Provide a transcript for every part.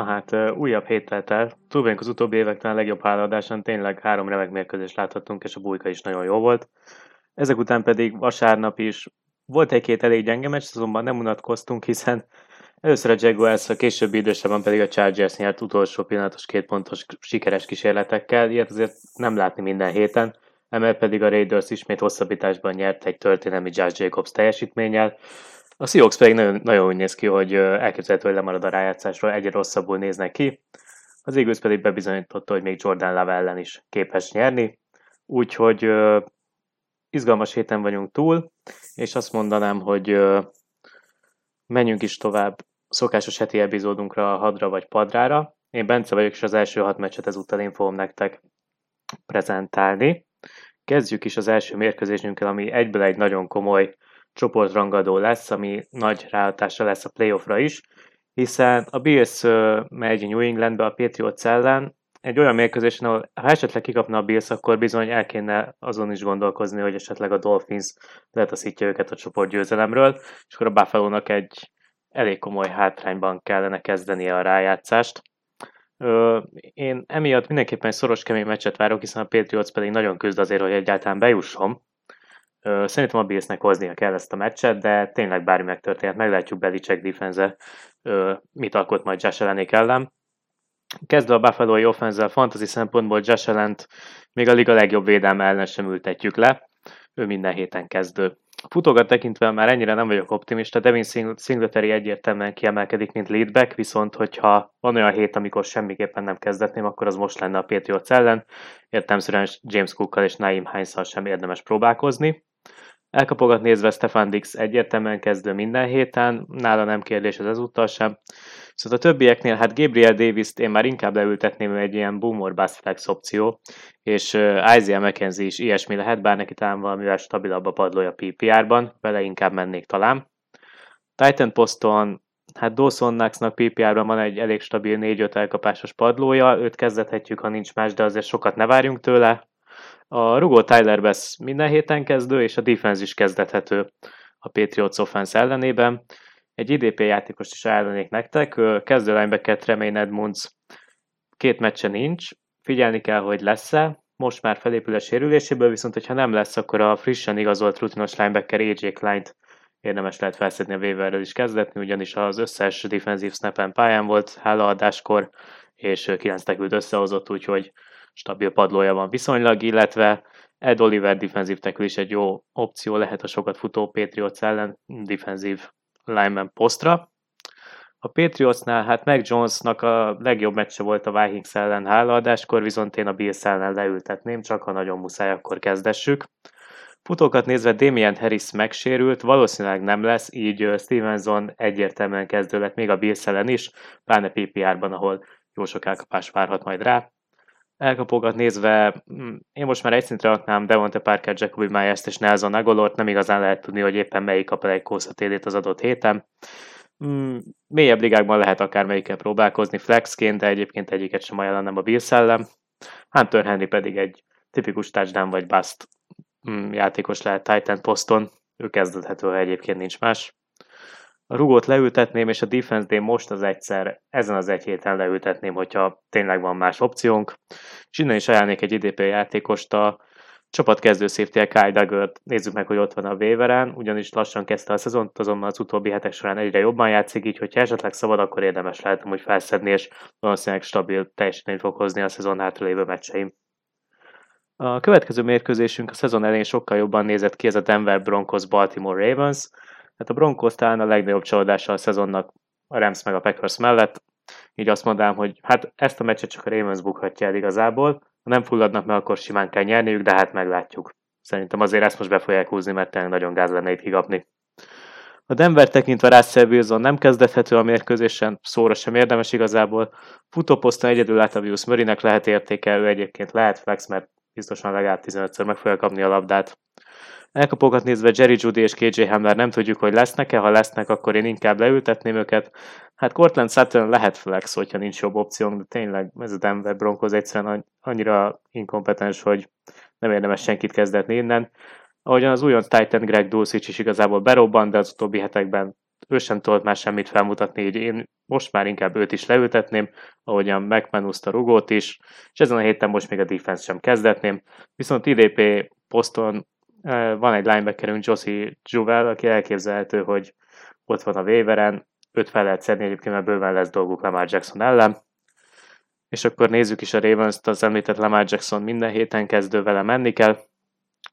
Na hát, újabb héttel telt. Túlvénk az utóbbi években a legjobb háladáson tényleg három remek mérkőzést láthattunk, és a bújka is nagyon jó volt. Ezek után pedig vasárnap is volt egy-két elég gyenge meccs, azonban nem unatkoztunk, hiszen először a Jaguars, a későbbi idősebben pedig a Chargers nyert utolsó pillanatos két sikeres kísérletekkel, ilyet azért nem látni minden héten, emel pedig a Raiders ismét hosszabbításban nyert egy történelmi Josh Jacobs teljesítménnyel, a Seahawks pedig nagyon, nagyon úgy néz ki, hogy elképzelhető, hogy lemarad a rájátszásról, egyre rosszabbul néznek ki. Az Eagles pedig bebizonyította, hogy még Jordan Love ellen is képes nyerni. Úgyhogy uh, izgalmas héten vagyunk túl, és azt mondanám, hogy uh, menjünk is tovább szokásos heti epizódunkra, hadra vagy padrára. Én Bence vagyok, és az első hat meccset ezúttal én fogom nektek prezentálni. Kezdjük is az első mérkőzésünkkel, ami egyből egy nagyon komoly csoportrangadó lesz, ami nagy ráhatása lesz a playoffra is, hiszen a Bills megy New Englandbe a Patriots ellen, egy olyan mérkőzésen, ahol ha esetleg kikapna a Bills, akkor bizony el kéne azon is gondolkozni, hogy esetleg a Dolphins letaszítja őket a csoportgyőzelemről, és akkor a buffalo egy elég komoly hátrányban kellene kezdenie a rájátszást. Én emiatt mindenképpen egy szoros kemény meccset várok, hiszen a Patriots pedig nagyon küzd azért, hogy egyáltalán bejusson, Szerintem a Billsnek hoznia kell ezt a meccset, de tényleg bármi megtörténhet, meglátjuk Belicek defense mit alkot majd Josh Allenék ellen. Kezdve a Buffalo-i offense fantasy szempontból Josh Allent még a liga legjobb védelme ellen sem ültetjük le. Ő minden héten kezdő. Futókat tekintve már ennyire nem vagyok optimista, Devin Singletary egyértelműen kiemelkedik, mint leadback, viszont hogyha van olyan hét, amikor semmiképpen nem kezdetném, akkor az most lenne a Patriots ellen. Értelmszerűen James Cookkal és Naim hines sem érdemes próbálkozni. Elkapogat nézve Stefan Dix egyértelműen kezdő minden héten, nála nem kérdés az ezúttal sem. Szóval a többieknél, hát Gabriel Davis-t én már inkább leültetném egy ilyen boom or bust flex opció, és uh, Isaiah McKenzie is ilyesmi lehet, bár neki talán valamivel stabilabb a padlója PPR-ban, vele inkább mennék talán. Titan poszton, hát Dawson Knox-nak PPR-ban van egy elég stabil 4-5 elkapásos padlója, őt kezdethetjük, ha nincs más, de azért sokat ne várjunk tőle. A rugó Tyler Bass minden héten kezdő, és a defense is kezdethető a Patriots offense ellenében. Egy IDP játékost is ajánlanék nektek, kezdő linebacker Tremaine Edmunds két meccse nincs, figyelni kell, hogy lesz-e, most már felépül a sérüléséből, viszont hogyha nem lesz, akkor a frissen igazolt rutinos linebacker AJ Klein-t érdemes lehet felszedni a waiverrel is kezdetni, ugyanis az összes defensív snapen pályán volt hálaadáskor, és 9 tekült összehozott, úgyhogy stabil padlója van viszonylag, illetve Ed Oliver defensív is egy jó opció lehet a sokat futó Patriots ellen defensív lineman posztra. A Patriotsnál hát Meg Jonesnak a legjobb meccse volt a Vikings ellen hálaadáskor, viszont én a Bills ellen leültetném, csak ha nagyon muszáj, akkor kezdessük. Futókat nézve Damien Harris megsérült, valószínűleg nem lesz, így Stevenson egyértelműen kezdő lett még a Bills ellen is, pláne PPR-ban, ahol jó sok elkapás várhat majd rá elkapogat nézve, mm, én most már egy szintre raknám Devonte Parker, Jacoby Myers-t és Nelson Agolort, nem igazán lehet tudni, hogy éppen melyik kap el egy kószatélét az adott héten. Mm, mélyebb ligákban lehet akár melyikkel próbálkozni flexként, de egyébként egyiket sem ajánlanám a Bills ellen. Hunter Henry pedig egy tipikus touchdown vagy bust mm, játékos lehet Titan poszton, ő kezdethető, ha egyébként nincs más. A rugót leültetném, és a defense day most az egyszer, ezen az egy héten leültetném, hogyha tényleg van más opciónk. És innen is ajánlnék egy IDP játékost, a csapatkezdő safety Kyle Duggar-t. Nézzük meg, hogy ott van a Waveren, ugyanis lassan kezdte a szezont, azonban az utóbbi hetek során egyre jobban játszik, így hogyha esetleg szabad, akkor érdemes lehet hogy felszedni, és valószínűleg stabil teljesítményt fog hozni a szezon hátralévő meccseim. A következő mérkőzésünk a szezon elején sokkal jobban nézett ki, ez a Denver Broncos Baltimore Ravens. Hát a Broncos talán a legnagyobb csalódása a szezonnak a Rams meg a Packers mellett, így azt mondanám, hogy hát ezt a meccset csak a Ravens bukhatja el igazából, ha nem fulladnak meg, akkor simán kell nyerniük, de hát meglátjuk. Szerintem azért ezt most be fogják húzni, mert tényleg nagyon gáz lenne itt kigapni. A Denver tekintve Russell Wilson nem kezdethető a mérkőzésen, szóra sem érdemes igazából. Futóposzton egyedül Latavius Murraynek lehet értéke, ő egyébként lehet flex, mert biztosan legalább 15-ször meg fogja kapni a labdát. Elkapókat nézve Jerry Judy és KJ Hamler nem tudjuk, hogy lesznek-e, ha lesznek, akkor én inkább leültetném őket. Hát Cortland Sutton lehet flex, hogyha nincs jobb opciónk, de tényleg ez a Denver Broncos egyszerűen annyira inkompetens, hogy nem érdemes senkit kezdetni innen. Ahogyan az újonc Titan Greg Dulcich is igazából berobban, de az utóbbi hetekben ő sem tudott már semmit felmutatni, így én most már inkább őt is leültetném, ahogyan a rugót is, és ezen a héten most még a defense sem kezdetném. Viszont IDP poszton van egy linebackerünk, Josie Juvel, aki elképzelhető, hogy ott van a waveren, őt fel lehet szedni, egyébként mert bőven lesz dolguk Lamar Jackson ellen. És akkor nézzük is a Ravens-t, az említett Lamar Jackson minden héten kezdő vele menni kell.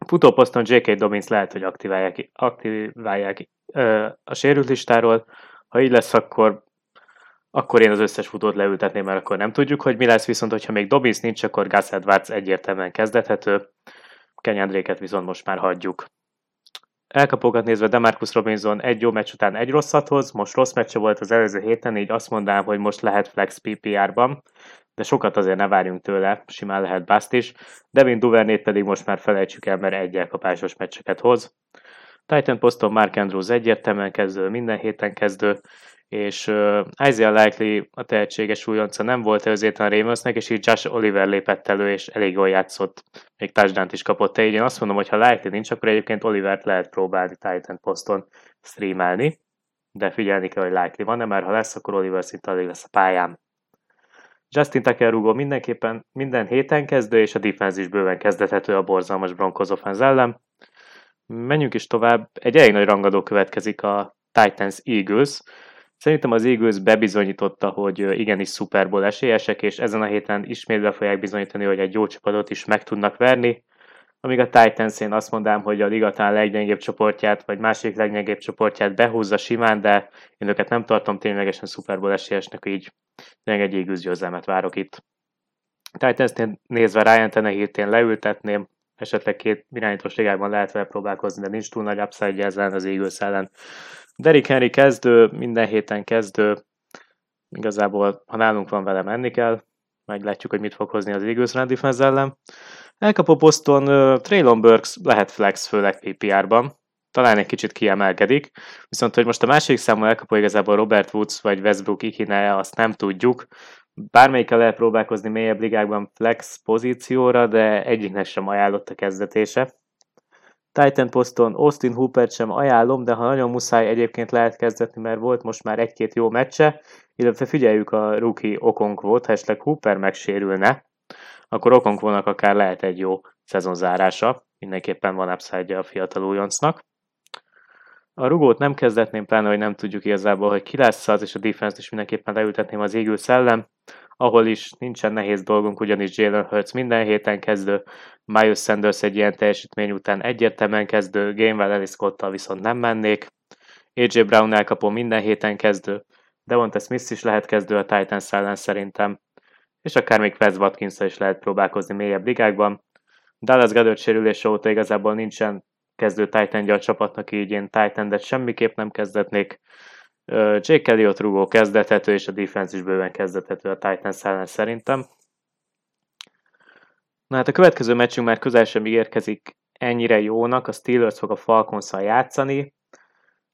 Futóposzton J.K. Dobbins lehet, hogy aktiválják, aktiválják ö, a sérült listáról. Ha így lesz, akkor akkor én az összes futót leültetném, mert akkor nem tudjuk, hogy mi lesz, viszont hogyha még Dobbins nincs, akkor Gus Edwards egyértelműen kezdethető. Kenyandréket viszont most már hagyjuk. Elkapókat nézve Demarcus Robinson egy jó meccs után egy rosszat hoz, most rossz meccse volt az előző héten, így azt mondanám, hogy most lehet flex PPR-ban, de sokat azért ne várjunk tőle, simán lehet bust is. Devin Duvernét pedig most már felejtsük el, mert egy elkapásos meccseket hoz. Titan poszton Mark Andrews egyértelműen kezdő, minden héten kezdő, és uh, Isaiah Likely a tehetséges újonca nem volt előzét a Ravensnek, és így Josh Oliver lépett elő, és elég jól játszott, még touchdown is kapott. Így én azt mondom, hogy ha Likely nincs, akkor egyébként Olivert lehet próbálni Titan poszton streamelni, de figyelni kell, hogy Likely van, mert ha lesz, akkor Oliver szinte alig lesz a pályán. Justin Tucker rúgó mindenképpen minden héten kezdő, és a defense is bőven kezdethető a borzalmas Broncos offense ellen. Menjünk is tovább. Egy elég nagy rangadó következik a Titans Eagles. Szerintem az Eagles bebizonyította, hogy igenis Super Bowl esélyesek, és ezen a héten ismét be fogják bizonyítani, hogy egy jó csapatot is meg tudnak verni. Amíg a Titans én azt mondám, hogy a ligatán leggyengébb csoportját, vagy másik leggyengébb csoportját behúzza simán, de én őket nem tartom ténylegesen Super Bowl esélyesnek, így tényleg egy Eagles győzelmet várok itt. titans nézve Ryan Tenehirt én leültetném, esetleg két irányítós ligában lehet vele próbálkozni, de nincs túl nagy upside ellen az Eagles ellen. Derrick Henry kezdő, minden héten kezdő, igazából ha nálunk van vele menni kell, meglátjuk, hogy mit fog hozni az Eagles run defense ellen. Elkapó poszton uh, Traylon Burks lehet flex, főleg PPR-ban, talán egy kicsit kiemelkedik, viszont hogy most a másik számú elkapó igazából Robert Woods vagy Westbrook Ikine, azt nem tudjuk. Bármelyikkel lehet próbálkozni mélyebb ligákban flex pozícióra, de egyiknek sem ajánlott a kezdetése. Titan poszton Austin Hooper sem ajánlom, de ha nagyon muszáj egyébként lehet kezdetni, mert volt most már egy-két jó meccse, illetve figyeljük a rookie Okonkvót, ha esetleg Hooper megsérülne, akkor Okonkvónak akár lehet egy jó szezonzárása, mindenképpen van upside a fiatal újoncnak. A rugót nem kezdetném, pláne, hogy nem tudjuk igazából, hogy ki lesz az, és a defense is mindenképpen leültetném az égül szellem, ahol is nincsen nehéz dolgunk, ugyanis Jalen Hurts minden héten kezdő, Miles Sanders egy ilyen teljesítmény után egyértelműen kezdő, Gamewell Ellis Scott-tal viszont nem mennék, AJ Brown elkapó minden héten kezdő, Devonta Smith is lehet kezdő a Titans ellen szerintem, és akár még Wes watkins is lehet próbálkozni mélyebb ligákban. Dallas Goddard sérülése óta igazából nincsen kezdő titan a csapatnak, így én titan semmiképp nem kezdetnék. Jake Elliott rugó kezdethető, és a defense is bőven kezdethető a Titans ellen szerintem. Na hát a következő meccsünk már közel sem érkezik ennyire jónak, a Steelers fog a falcons játszani.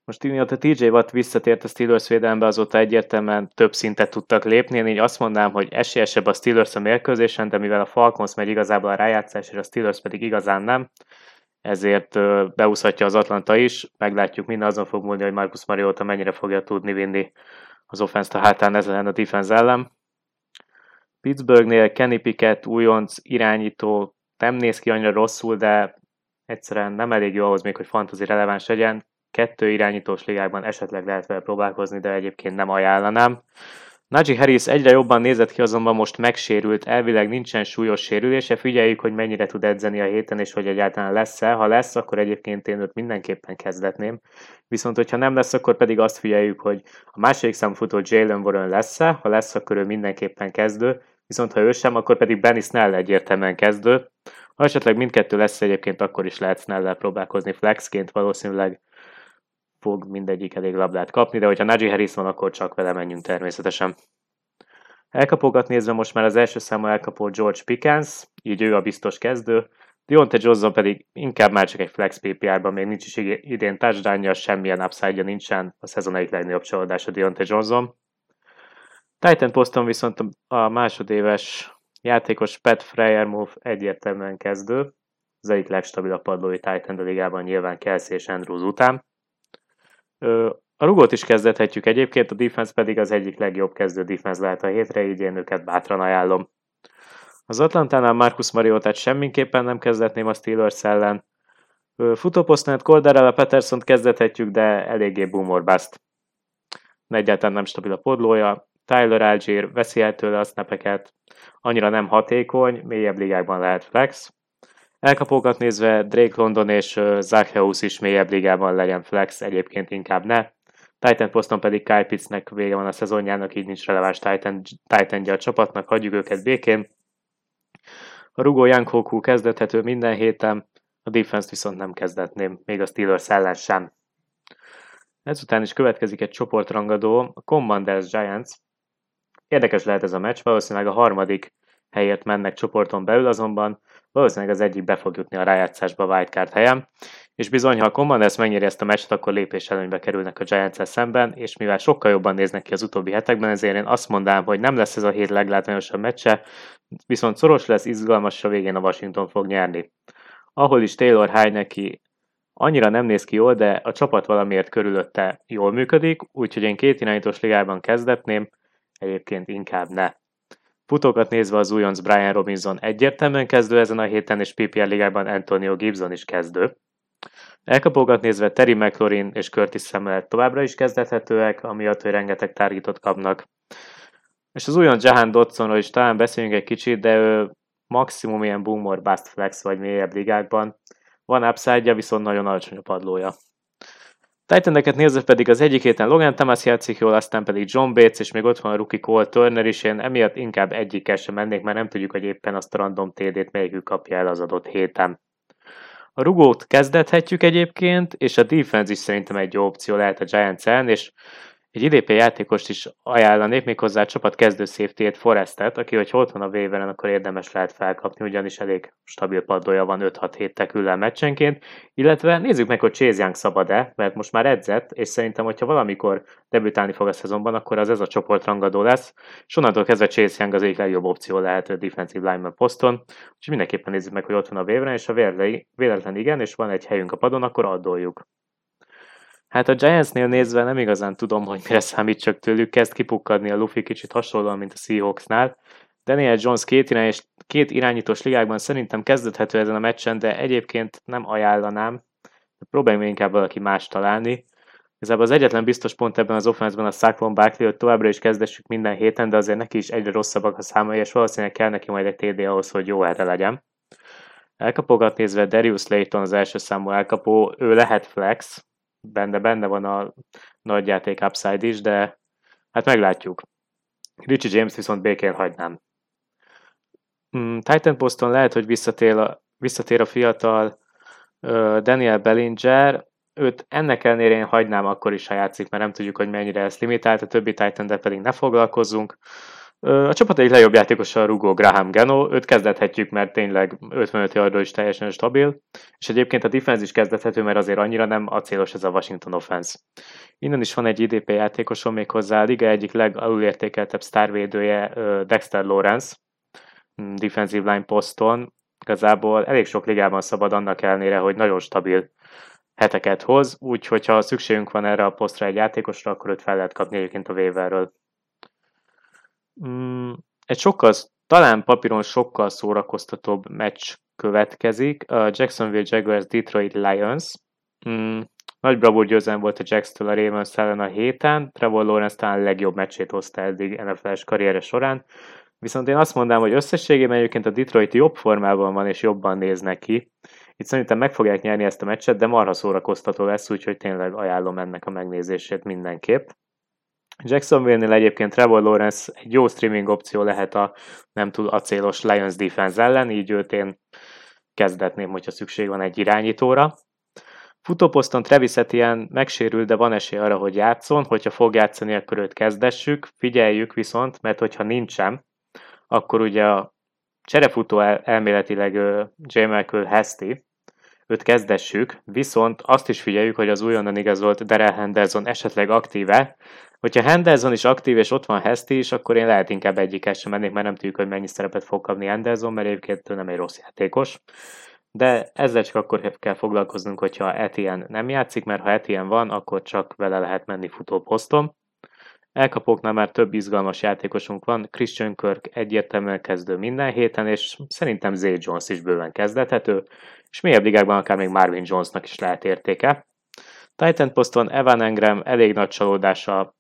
Most mióta TJ Watt visszatért a Steelers védelembe, azóta egyértelműen több szintet tudtak lépni. Én így azt mondanám, hogy esélyesebb a Steelers a mérkőzésen, de mivel a Falcons megy igazából a rájátszás, és a Steelers pedig igazán nem, ezért beúszhatja az Atlanta is. Meglátjuk, minden azon fog múlni, hogy Marcus Mariota mennyire fogja tudni vinni az offense a hátán ezen a defense ellen. Pittsburghnél Kenny Pickett, újonc, irányító, nem néz ki annyira rosszul, de egyszerűen nem elég jó ahhoz még, hogy fantasy releváns legyen. Kettő irányítós ligákban esetleg lehet vele próbálkozni, de egyébként nem ajánlanám. Najee Harris egyre jobban nézett ki, azonban most megsérült, elvileg nincsen súlyos sérülése, figyeljük, hogy mennyire tud edzeni a héten, és hogy egyáltalán lesz-e. Ha lesz, akkor egyébként én őt mindenképpen kezdetném. Viszont, hogyha nem lesz, akkor pedig azt figyeljük, hogy a második számfutó Jalen Warren lesz-e, ha lesz, akkor ő mindenképpen kezdő, viszont ha ő sem, akkor pedig Benny Snell egyértelműen kezdő. Ha esetleg mindkettő lesz egyébként, akkor is lehet snell próbálkozni flexként, valószínűleg fog mindegyik elég labdát kapni, de hogyha Najee Harris van, akkor csak vele menjünk természetesen. Elkapókat nézve most már az első számú elkapó George Pickens, így ő a biztos kezdő, Dionte Johnson pedig inkább már csak egy flex PPR-ban, még nincs is idén touchdownja, semmilyen upside nincsen, a szezon egyik legnagyobb csalódása Dionte Johnson. Titan poszton viszont a másodéves játékos Pat Freyermove egyértelműen kezdő, az egyik legstabilabb padlói Titan ligában nyilván Kelsey és Andrews után. A rugót is kezdethetjük egyébként, a defense pedig az egyik legjobb kezdő defense lehet a hétre, így én őket bátran ajánlom. Az Atlantánál Marcus Mariotát semmiképpen nem kezdetném a Steelers ellen. Futóposztnát Colderel a peterson kezdethetjük, de eléggé boomer bust. Egyáltalán nem stabil a podlója, Tyler Algier veszi el tőle a snapeket, annyira nem hatékony, mélyebb ligákban lehet flex. Elkapókat nézve Drake London és Zacchaeus is mélyebb ligában legyen flex, egyébként inkább ne. Titan poszton pedig Kyle Pittsnek vége van a szezonjának, így nincs releváns Titan, titan a csapatnak, hagyjuk őket békén. A rugó Jankoku kezdethető minden héten, a defense viszont nem kezdetném, még a Steelers ellen sem. Ezután is következik egy csoportrangadó, a Commanders Giants. Érdekes lehet ez a meccs, valószínűleg a harmadik helyért mennek csoporton belül, azonban valószínűleg az egyik be fog jutni a rájátszásba wildcard helyen, és bizony, ha a Commanders megnyeri ezt a meccset, akkor lépés előnybe kerülnek a giants szemben, és mivel sokkal jobban néznek ki az utóbbi hetekben, ezért én azt mondanám, hogy nem lesz ez a hét leglátványosabb meccse, viszont szoros lesz, izgalmas, a végén a Washington fog nyerni. Ahol is Taylor Heineke annyira nem néz ki jól, de a csapat valamiért körülötte jól működik, úgyhogy én két irányítós ligában kezdetném, egyébként inkább ne. Futókat nézve az újonc Brian Robinson egyértelműen kezdő ezen a héten, és PPR ligában Antonio Gibson is kezdő. Elkapókat nézve Terry McLaurin és Curtis Samuel továbbra is kezdethetőek, amiatt, hogy rengeteg targetot kapnak. És az újon Jahan Dodsonról is talán beszéljünk egy kicsit, de ő maximum ilyen boomer bust flex vagy mélyebb ligákban. Van upside viszont nagyon alacsony a padlója. Titaneket nézve pedig az egyik héten Logan Thomas játszik jól, aztán pedig John Bates, és még ott van a rookie Cole Turner is, én emiatt inkább egyikkel sem mennék, mert nem tudjuk, hogy éppen azt a random TD-t melyikük kapja el az adott héten. A rugót kezdethetjük egyébként, és a defense is szerintem egy jó opció lehet a Giants ellen, és egy idp játékost is ajánlanék, méghozzá a csapat kezdő safety Forestet, aki, hogy ott van a waveren, akkor érdemes lehet felkapni, ugyanis elég stabil padlója van 5-6-7 teküllel meccsenként, illetve nézzük meg, hogy Chase Young szabad-e, mert most már edzett, és szerintem, hogyha valamikor debütálni fog a szezonban, akkor az ez a csoport rangadó lesz, és onnantól kezdve Chase Young az egyik legjobb opció lehet a defensive lineman poszton, úgyhogy mindenképpen nézzük meg, hogy ott van a waveren, és ha véletlen igen, és van egy helyünk a padon, akkor addoljuk. Hát a Giantsnél nézve nem igazán tudom, hogy mire számít csak tőlük, kezd kipukkadni a Luffy kicsit hasonlóan, mint a Seahawksnál. Daniel Jones két, irány és két irányítós ligákban szerintem kezdethető ezen a meccsen, de egyébként nem ajánlanám. Próbáljunk inkább valaki más találni. Igazából az egyetlen biztos pont ebben az offenszben a Saquon Barkley, hogy továbbra is kezdessük minden héten, de azért neki is egyre rosszabbak a számai, és valószínűleg kell neki majd egy TD ahhoz, hogy jó erre legyen. Elkapogat nézve Darius Layton az első számú elkapó, ő lehet flex, benne, benne van a nagy játék upside is, de hát meglátjuk. Richie James viszont békén hagynám. Mm, Titan Poston lehet, hogy visszatér a, visszatér a fiatal Daniel Bellinger, őt ennek ellenére én hagynám akkor is, ha játszik, mert nem tudjuk, hogy mennyire ez limitált, a többi titan de pedig ne foglalkozzunk. A csapat egyik legjobb játékosa a rugó Graham Geno, őt kezdethetjük, mert tényleg 55 yardról is teljesen stabil, és egyébként a defense is kezdethető, mert azért annyira nem acélos ez a Washington offense. Innen is van egy IDP játékosom még hozzá, a liga egyik legalulértékeltebb sztárvédője Dexter Lawrence, mm, defensive line poszton, igazából elég sok ligában szabad annak ellenére, hogy nagyon stabil heteket hoz, úgyhogy ha szükségünk van erre a posztra egy játékosra, akkor őt fel lehet kapni egyébként a waiverről. Mm, egy sokkal, talán papíron sokkal szórakoztatóbb meccs következik. A Jacksonville Jaguars Detroit Lions. Mm, nagy bravúr győzelem volt a Jacks-től a Ravens ellen a héten. Trevor Lawrence talán a legjobb meccsét hozta eddig NFL-es karriere során. Viszont én azt mondanám, hogy összességében egyébként a Detroit jobb formában van és jobban néznek ki. Itt szerintem meg fogják nyerni ezt a meccset, de marha szórakoztató lesz, úgyhogy tényleg ajánlom ennek a megnézését mindenképp. Jacksonville-nél egyébként Trevor Lawrence egy jó streaming opció lehet a nem túl acélos Lions defense ellen, így őt én kezdetném, hogyha szükség van egy irányítóra. Futóposzton Travis Etienne megsérül, de van esély arra, hogy játszon, hogyha fog játszani, akkor őt kezdessük, figyeljük viszont, mert hogyha nincsen, akkor ugye a cserefutó el, elméletileg J. Michael Hesty, őt kezdessük, viszont azt is figyeljük, hogy az újonnan igazolt Darrell Henderson esetleg aktíve, Hogyha Henderson is aktív, és ott van Hesti is, akkor én lehet inkább egyik sem mennék, mert nem tudjuk, hogy mennyi szerepet fog kapni Henderson, mert egyébként ő nem egy rossz játékos. de ezzel csak akkor kell foglalkoznunk, hogyha Etienne nem játszik, mert ha Etienne van, akkor csak vele lehet menni futóposzton. Elkapóknál már több izgalmas játékosunk van, Christian Kirk egyértelműen kezdő minden héten, és szerintem Zay Jones is bőven kezdethető, és mélyebb ligákban akár még Marvin Jonesnak is lehet értéke. Titan poszton Evan Engram elég nagy csalódása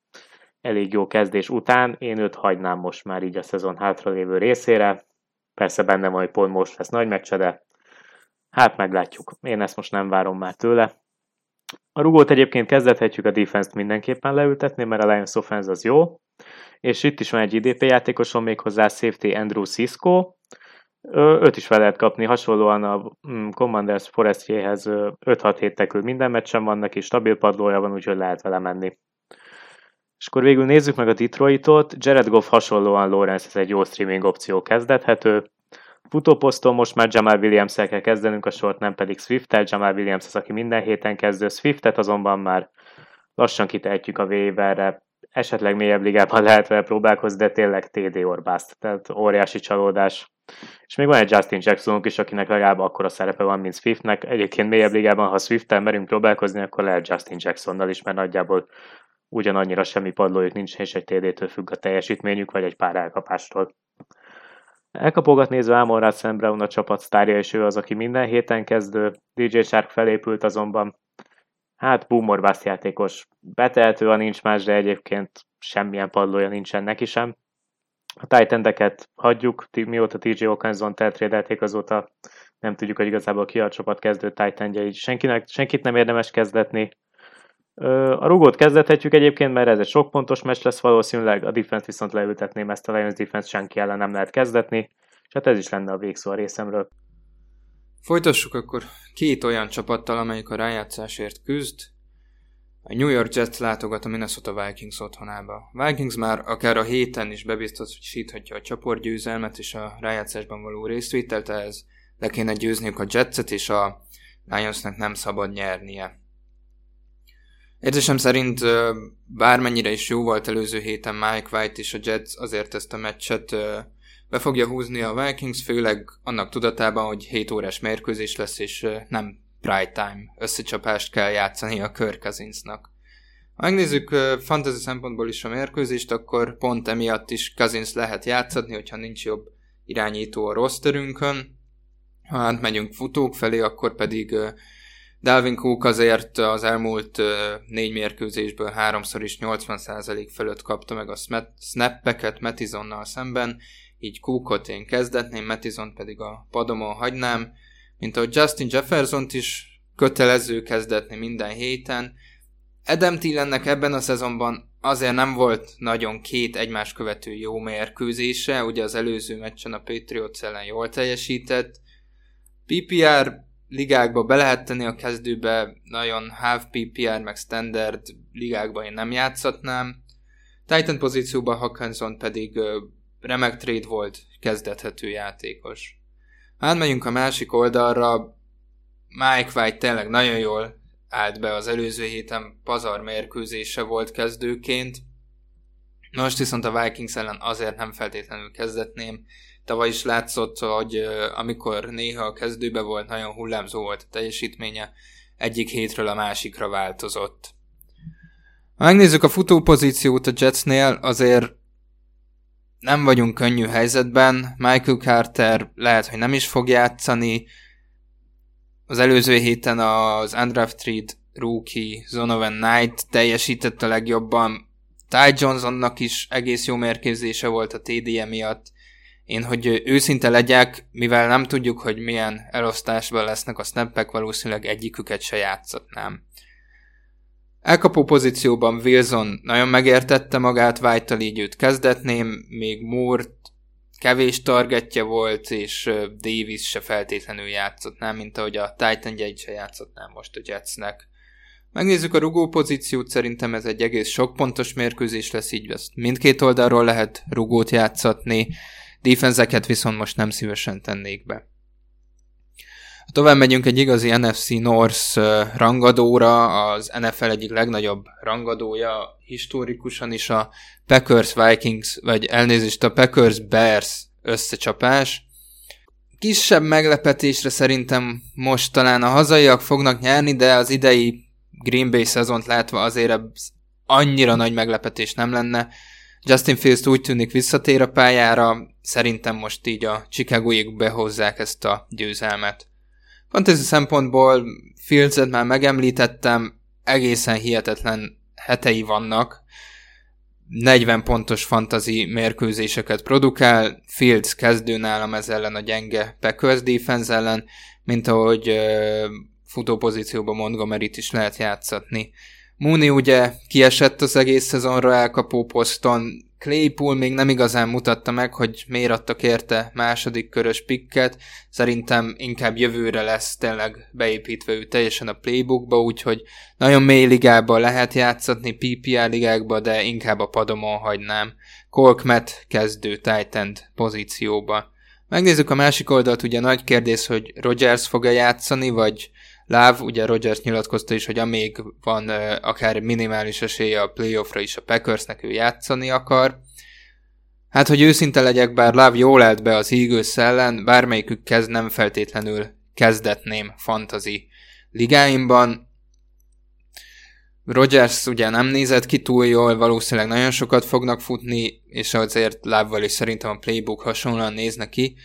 elég jó kezdés után, én őt hagynám most már így a szezon hátralévő részére. Persze benne van, hogy pont most lesz nagy meccse, de hát meglátjuk. Én ezt most nem várom már tőle. A rugót egyébként kezdethetjük a defense-t mindenképpen leültetni, mert a Lions offense az jó. És itt is van egy IDP játékosom, még hozzá safety Andrew Cisco. Őt is fel lehet kapni, hasonlóan a mm, Commanders Forestjéhez 5-6 hét tekül minden meccsen van neki, stabil padlója van, úgyhogy lehet vele menni. És akkor végül nézzük meg a Detroitot. Jared Goff hasonlóan Lawrence, ez egy jó streaming opció kezdethető. Futóposzton most már Jamal williams kell kezdenünk a sort, nem pedig Swift-tel. Jamal Williams az, aki minden héten kezdő. Swiftet azonban már lassan kitehetjük a waiverre. Esetleg mélyebb ligában lehet vele próbálkozni, de tényleg TD Orbászt, tehát óriási csalódás. És még van egy Justin Jacksonunk is, akinek legalább akkora szerepe van, mint Swiftnek. Egyébként mélyebb ligában, ha Swift-tel merünk próbálkozni, akkor lehet Justin Jacksonnal is, mert nagyjából ugyanannyira semmi padlójuk nincs, és egy TD-től függ a teljesítményük, vagy egy pár elkapástól. Elkapogat nézve Amon Sam Brown a csapat sztárja, és ő az, aki minden héten kezdő. DJ Shark felépült azonban. Hát boomer játékos. Betehető, ha nincs más, de egyébként semmilyen padlója nincsen neki sem. A titan hagyjuk, mióta TJ Okanzon eltrédelték azóta nem tudjuk, hogy igazából ki a csapat kezdő titan így senkinek, senkit nem érdemes kezdetni. A rugót kezdethetjük egyébként, mert ez egy sok pontos meccs lesz valószínűleg, a defense viszont leültetném ezt a Lions defense senki ellen nem lehet kezdetni, és hát ez is lenne a végszó a részemről. Folytassuk akkor két olyan csapattal, amelyik a rájátszásért küzd. A New York Jets látogat a Minnesota Vikings otthonába. Vikings már akár a héten is bebiztosíthatja a csoportgyőzelmet és a rájátszásban való részvételt, ehhez le kéne győzniük a Jetset, és a Lionsnek nem szabad nyernie. Érzésem szerint bármennyire is jó volt előző héten Mike White és a Jets, azért ezt a meccset be fogja húzni a Vikings, főleg annak tudatában, hogy 7 órás mérkőzés lesz, és nem prime time összecsapást kell játszani a Kirk Cousinsnak. Ha megnézzük fantasy szempontból is a mérkőzést, akkor pont emiatt is Cousins lehet játszatni, hogyha nincs jobb irányító a rosterünkön. Ha átmegyünk futók felé, akkor pedig Dalvin Cook azért az elmúlt négy mérkőzésből háromszor is 80% fölött kapta meg a snappeket Metizonnal szemben, így Cookot én kezdetném, Metizon pedig a padomon hagynám, mint ahogy Justin jefferson is kötelező kezdetni minden héten. Adam Tillennek ebben a szezonban azért nem volt nagyon két egymás követő jó mérkőzése, ugye az előző meccsen a Patriots ellen jól teljesített. PPR ligákba be lehet tenni a kezdőbe, nagyon half PPR, meg standard ligákba én nem játszatnám. Titan pozícióban Hawkinson pedig remek trade volt, kezdethető játékos. Hát megyünk a másik oldalra, Mike White tényleg nagyon jól állt be az előző héten pazar mérkőzése volt kezdőként. Most viszont a Vikings ellen azért nem feltétlenül kezdetném, Tavaly is látszott, hogy amikor néha a kezdőbe volt, nagyon hullámzó volt a teljesítménye, egyik hétről a másikra változott. Ha megnézzük a futópozíciót a Jetsnél, azért nem vagyunk könnyű helyzetben. Michael Carter lehet, hogy nem is fog játszani. Az előző héten az undrafted rookie Zonovan Knight teljesített a legjobban. Ty Johnsonnak is egész jó mérkőzése volt a TDM miatt. Én, hogy őszinte legyek, mivel nem tudjuk, hogy milyen elosztásban lesznek a snappek, valószínűleg egyiküket se játszatnám. Elkapó pozícióban Wilson nagyon megértette magát, white így őt kezdetném, még Moore kevés targetje volt, és Davis se feltétlenül játszotnám, mint ahogy a Titan egy se játszotnám most a Jetsnek. Megnézzük a rugó pozíciót, szerintem ez egy egész sok pontos mérkőzés lesz, így ezt mindkét oldalról lehet rugót játszatni. Defenzeket viszont most nem szívesen tennék be. Ha tovább megyünk egy igazi NFC North rangadóra, az NFL egyik legnagyobb rangadója historikusan is a Packers Vikings, vagy elnézést a Packers Bears összecsapás. kisebb meglepetésre szerintem most talán a hazaiak fognak nyerni, de az idei Green Bay szezont látva azért annyira nagy meglepetés nem lenne. Justin Fields úgy tűnik visszatér a pályára, szerintem most így a Chicagoig behozzák ezt a győzelmet. Fantasy szempontból Fields-et már megemlítettem, egészen hihetetlen hetei vannak, 40 pontos fantazi mérkőzéseket produkál, Fields kezdő nálam ez ellen a gyenge Packers defense ellen, mint ahogy uh, futópozícióban montgomery is lehet játszatni. Mooney ugye kiesett az egész szezonra elkapó poszton, Claypool még nem igazán mutatta meg, hogy miért adtak érte második körös pikket, szerintem inkább jövőre lesz tényleg beépítve ő teljesen a playbookba, úgyhogy nagyon mély ligában lehet játszatni, PPR ligákba, de inkább a padomon hagynám. Colkmet kezdő titan pozícióba. Megnézzük a másik oldalt, ugye nagy kérdés, hogy Rogers fog-e játszani, vagy Láv, ugye Rogers nyilatkozta is, hogy amíg van akár minimális esélye a playoffra is a Packersnek ő játszani akar. Hát, hogy őszinte legyek, bár Láv jól állt be az Eagles ellen, bármelyikük kezd nem feltétlenül kezdetném fantasy ligáimban. Rogers ugye nem nézett ki túl jól, valószínűleg nagyon sokat fognak futni, és azért Lávval is szerintem a playbook hasonlóan néznek ki.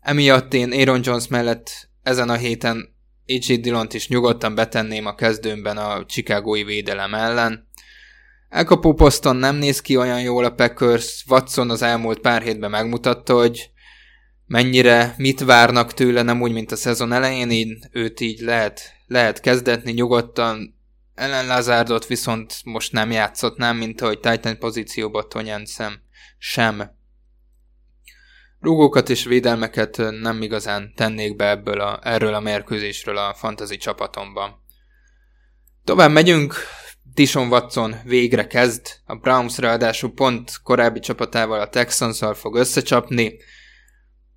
Emiatt én Aaron Jones mellett ezen a héten AJ Dillont is nyugodtan betenném a kezdőmben a Chicagói védelem ellen. Elkapó poszton nem néz ki olyan jól a Packers, Watson az elmúlt pár hétben megmutatta, hogy mennyire mit várnak tőle, nem úgy, mint a szezon elején, így őt így lehet, lehet kezdetni nyugodtan. Ellen Lazárdot viszont most nem játszott, nem, mint ahogy Titan pozícióba Tonyanszem sem rúgókat és védelmeket nem igazán tennék be ebből a, erről a mérkőzésről a fantasy csapatomban. Tovább megyünk, Tishon Watson végre kezd, a Browns ráadásul pont korábbi csapatával a texans fog összecsapni,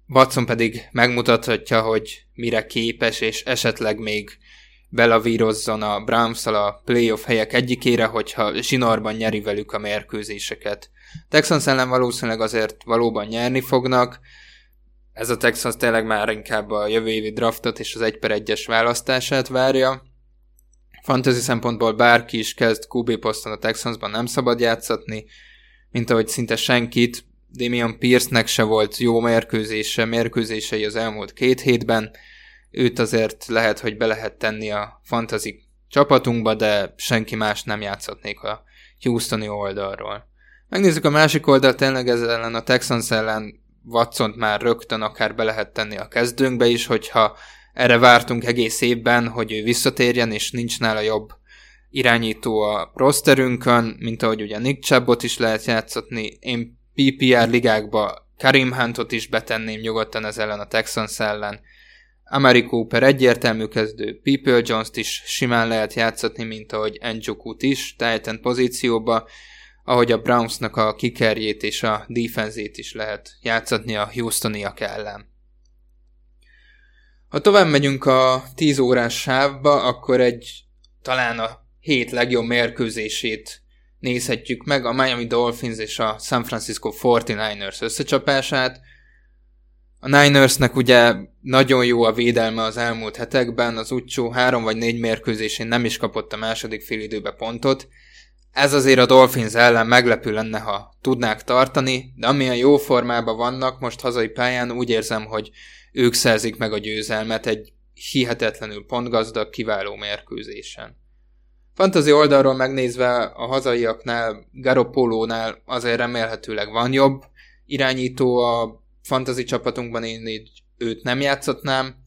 Watson pedig megmutathatja, hogy mire képes, és esetleg még belavírozzon a browns a playoff helyek egyikére, hogyha zsinórban nyeri velük a mérkőzéseket. Texans ellen valószínűleg azért valóban nyerni fognak, ez a Texans tényleg már inkább a jövő évi draftot és az 1 per 1-es választását várja. Fantasy szempontból bárki is kezd QB poszton a Texansban nem szabad játszatni, mint ahogy szinte senkit. Damian Pierce-nek se volt jó mérkőzése, mérkőzései az elmúlt két hétben, őt azért lehet, hogy be lehet tenni a fantasy csapatunkba, de senki más nem játszhatnék a Houstoni oldalról. Megnézzük a másik oldalt, tényleg ez ellen a Texans ellen watson már rögtön akár be lehet tenni a kezdőnkbe is, hogyha erre vártunk egész évben, hogy ő visszatérjen, és nincs nála jobb irányító a rosterünkön, mint ahogy ugye Nick Chubbot is lehet játszatni. Én PPR ligákba Karim Huntot is betenném nyugodtan ez ellen a Texans ellen, Amari Cooper egyértelmű kezdő, People Jones-t is simán lehet játszatni, mint ahogy Njokut is, Titan pozícióba, ahogy a Brownsnak a kikerjét és a defenzét is lehet játszatni a Houstoniak ellen. Ha tovább megyünk a 10 órás sávba, akkor egy talán a hét legjobb mérkőzését nézhetjük meg, a Miami Dolphins és a San Francisco 49ers összecsapását, a Ninersnek ugye nagyon jó a védelme az elmúlt hetekben, az utcsó három vagy négy mérkőzésén nem is kapott a második időbe pontot. Ez azért a Dolphins ellen meglepő lenne, ha tudnák tartani, de amilyen jó formában vannak most hazai pályán, úgy érzem, hogy ők szerzik meg a győzelmet egy hihetetlenül pontgazdag, kiváló mérkőzésen. Fantazi oldalról megnézve a hazaiaknál, Garoppolónál azért remélhetőleg van jobb irányító a fantasy csapatunkban én így őt nem játszhatnám.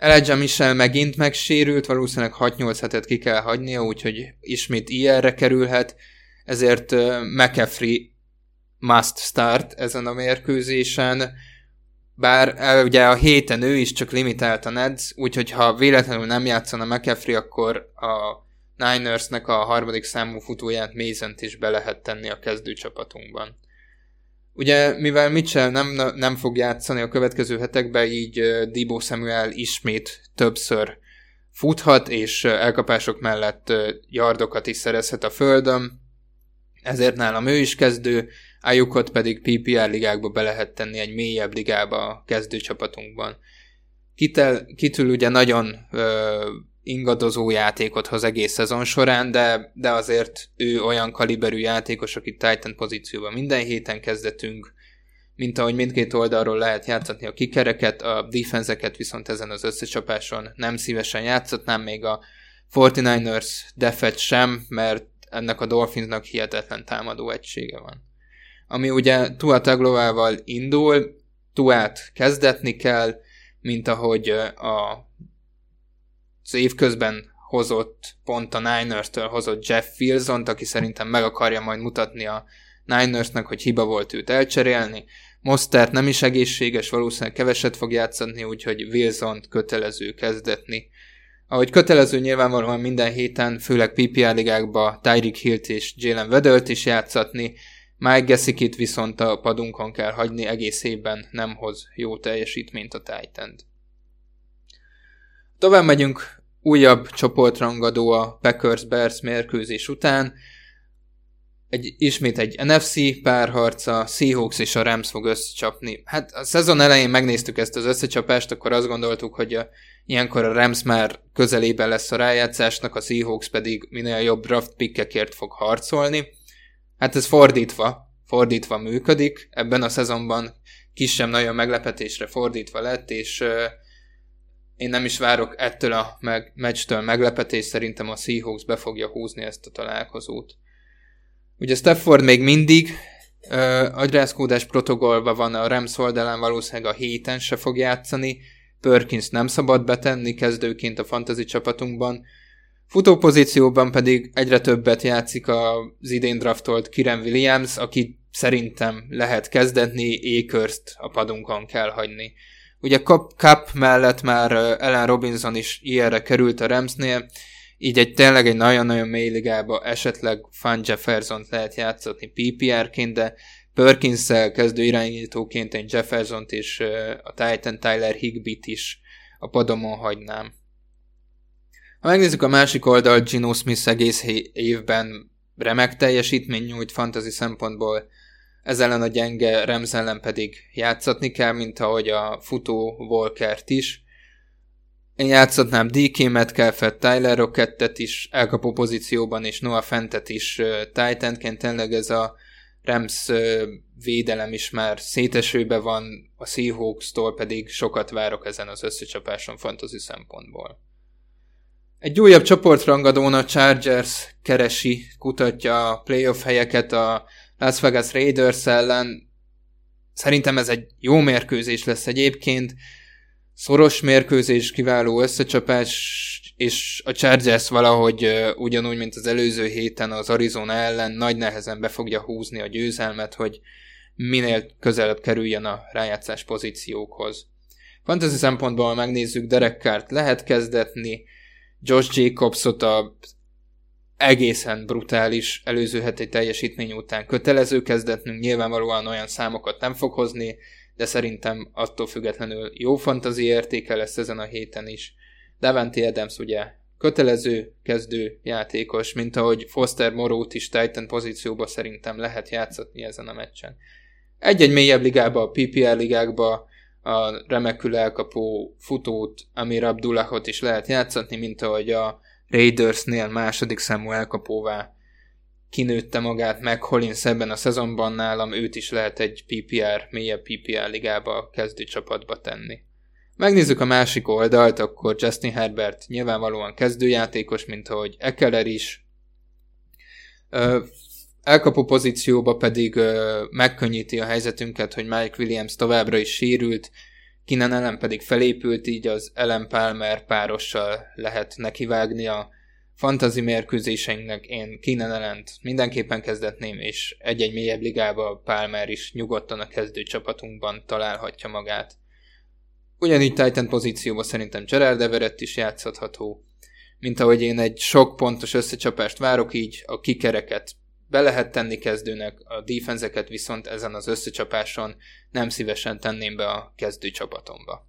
Elijah Michel megint megsérült, valószínűleg 6-8 hetet ki kell hagynia, úgyhogy ismét IR-re kerülhet, ezért McAfee must start ezen a mérkőzésen, bár ugye a héten ő is csak limitált a Neds, úgyhogy ha véletlenül nem játszana McAfee, akkor a Ninersnek a harmadik számú futóját mason is be lehet tenni a kezdőcsapatunkban. Ugye, mivel Mitchell nem, nem fog játszani a következő hetekben, így Debo Samuel ismét többször futhat, és elkapások mellett yardokat is szerezhet a földön, ezért nálam ő is kezdő, Ayukot pedig PPR ligákba be lehet tenni egy mélyebb ligába a kezdőcsapatunkban. Kitel, kitül ugye nagyon ö, ingadozó játékot hoz egész szezon során, de, de azért ő olyan kaliberű játékos, aki Titan pozícióban minden héten kezdetünk, mint ahogy mindkét oldalról lehet játszatni a kikereket, a defenzeket viszont ezen az összecsapáson nem szívesen játszatnám, még a 49ers defet sem, mert ennek a Dolphinsnak hihetetlen támadó egysége van. Ami ugye Tua Taglovával indul, Tuát kezdetni kell, mint ahogy a az évközben hozott, pont a Niners-től hozott Jeff Wilson-t, aki szerintem meg akarja majd mutatni a Ninersnek, hogy hiba volt őt elcserélni. Mostert nem is egészséges, valószínűleg keveset fog játszani, úgyhogy wilson kötelező kezdetni. Ahogy kötelező nyilvánvalóan minden héten, főleg PPR ligákba Tyreek Hilt és Jalen Wedelt is játszatni, Mike Gessikit viszont a padunkon kell hagyni, egész évben nem hoz jó teljesítményt a titan. Tovább megyünk újabb csoportrangadó a Packers-Bears mérkőzés után. Egy, ismét egy NFC párharca, Seahawks és a Rams fog összecsapni. Hát a szezon elején megnéztük ezt az összecsapást, akkor azt gondoltuk, hogy a, ilyenkor a Rams már közelében lesz a rájátszásnak, a Seahawks pedig minél jobb draft pickekért fog harcolni. Hát ez fordítva, fordítva működik. Ebben a szezonban kisebb-nagyon meglepetésre fordítva lett, és én nem is várok ettől a meg, meccstől meglepetés, szerintem a Seahawks be fogja húzni ezt a találkozót. Ugye Stafford még mindig uh, agyrázkódás protokollban van a Rams oldalán, valószínűleg a héten se fog játszani, Perkins nem szabad betenni kezdőként a fantasy csapatunkban, Futópozícióban pedig egyre többet játszik az idén draftolt Kiren Williams, aki szerintem lehet kezdetni, Akers-t a padunkon kell hagyni. Ugye Cup, mellett már Ellen Robinson is ilyenre került a Ramsnél, így egy tényleg egy nagyon-nagyon mély ligába esetleg Fan jefferson lehet játszatni PPR-ként, de perkins kezdő irányítóként én Jefferson-t és a Titan Tyler Higbit is a padomon hagynám. Ha megnézzük a másik oldalt, Gino Smith egész évben remek teljesítmény nyújt fantasy szempontból, ez ellen a gyenge Rams ellen pedig játszatni kell, mint ahogy a futó Walkert is. Én játszatnám DK Metcalfet, Tyler Rockettet is elkapó pozícióban, és Noah Fentet is uh, Titanként. Tényleg ez a Rams védelem is már szétesőbe van, a Seahawks-tól pedig sokat várok ezen az összecsapáson fantasy szempontból. Egy újabb csoportrangadón a Chargers keresi, kutatja a playoff helyeket a Las Vegas Raiders ellen. Szerintem ez egy jó mérkőzés lesz egyébként. Szoros mérkőzés, kiváló összecsapás, és a Chargers valahogy ugyanúgy, mint az előző héten az Arizona ellen nagy nehezen be fogja húzni a győzelmet, hogy minél közelebb kerüljen a rájátszás pozíciókhoz. Fantasy szempontból megnézzük, Derek Carr lehet kezdetni, Josh Jacobsot a egészen brutális előző heti teljesítmény után kötelező kezdetnünk, nyilvánvalóan olyan számokat nem fog hozni, de szerintem attól függetlenül jó fantazi értéke lesz ezen a héten is. Davante Adams ugye kötelező kezdő játékos, mint ahogy Foster Morót is Titan pozícióba szerintem lehet játszatni ezen a meccsen. Egy-egy mélyebb ligába, a PPR ligákba a remekül elkapó futót, Amir Abdullahot is lehet játszatni, mint ahogy a Raidersnél második számú elkapóvá kinőtte magát meg Hollins ebben a szezonban nálam, őt is lehet egy PPR, mélyebb PPR ligába kezdő csapatba tenni. Megnézzük a másik oldalt, akkor Justin Herbert nyilvánvalóan kezdőjátékos, mint ahogy Ekeler is. Elkapó pozícióba pedig megkönnyíti a helyzetünket, hogy Mike Williams továbbra is sérült, Kinen ellen pedig felépült, így az Ellen Palmer párossal lehet nekivágni a fantazi mérkőzéseinknek. Én Kinen ellent mindenképpen kezdetném, és egy-egy mélyebb ligába Palmer is nyugodtan a kezdő csapatunkban találhatja magát. Ugyanígy Titan pozícióban szerintem Gerard Everett is játszhatható. Mint ahogy én egy sok pontos összecsapást várok, így a kikereket be lehet tenni kezdőnek, a defenzeket viszont ezen az összecsapáson nem szívesen tenném be a kezdő csapatomba.